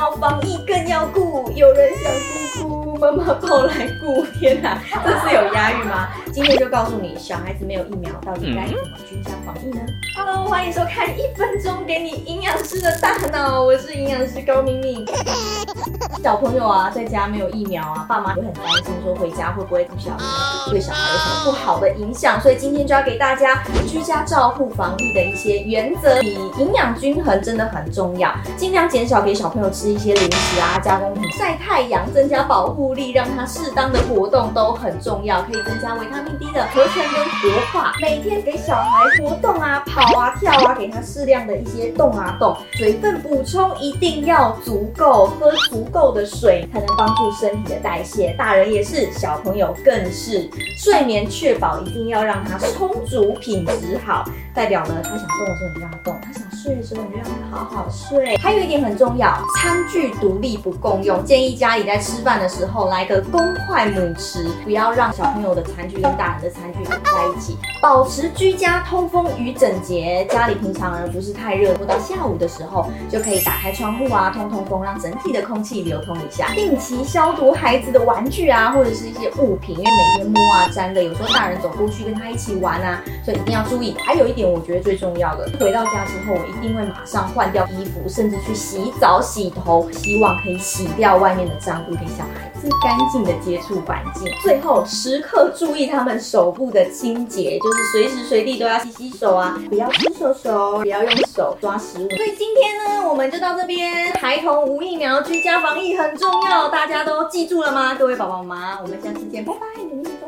苗，防疫更要顾。有人想姑姑，妈妈抱来顾。天哪，这是有押韵吗？今天就告诉你，小孩子没有疫苗，到底该怎么居家防疫呢？Hello，欢迎收看《一分钟给你营养师的大脑》，我是营养师高敏敏。小朋友啊，在家没有疫苗啊，爸妈也很担心，说回家会不会不小心对小孩有什么不好的影响？所以今天就要给大家居家照护防疫的一些原则。以营养均衡真的很重要，尽量减少给小朋友吃一些零食啊、加工品，晒太阳增加保护力，让他适当的活动都很重要，可以增加维他命 D 的合成跟活化。每天给小孩活动啊、跑啊、跳啊，给他适量的一些动啊动，水分补充一定要足够，喝足够的水才能帮助身体的代谢。大人也是，小朋友更是，睡眠确保一定要让他充足，品质好，代表呢，他想动的时候你让他动，他想睡的时候你就让他好好睡。还有一点很重要，餐具独立不共用，建议家里在吃饭的时候来个公筷母匙，不要让小朋友的餐具跟大人的餐具混在一起，保持居家通风与整洁。家里平常呢不是太热，不到下午的时候就可以打开窗户啊，通通风，让整体的空气流通一下。定期消毒孩子的玩具啊，或者是一些物品，因为每天摸啊沾的，有时候大人走过去跟他一起玩啊，所以一定要注意。还有一点，我觉得最重要的，回到家之后，我一定会马上换掉衣服，甚至去洗澡、洗头，希望可以洗掉外面的脏污，给小孩子干净的接触环境。最后，时刻注意他们手部的清洁，就是随时随地都要洗洗手啊，不要吃手手，不要用手抓食物。所以今天呢，到这边。孩童无疫苗，居家防疫很重要，大家都记住了吗？各位宝宝妈，我们下次见，拜拜。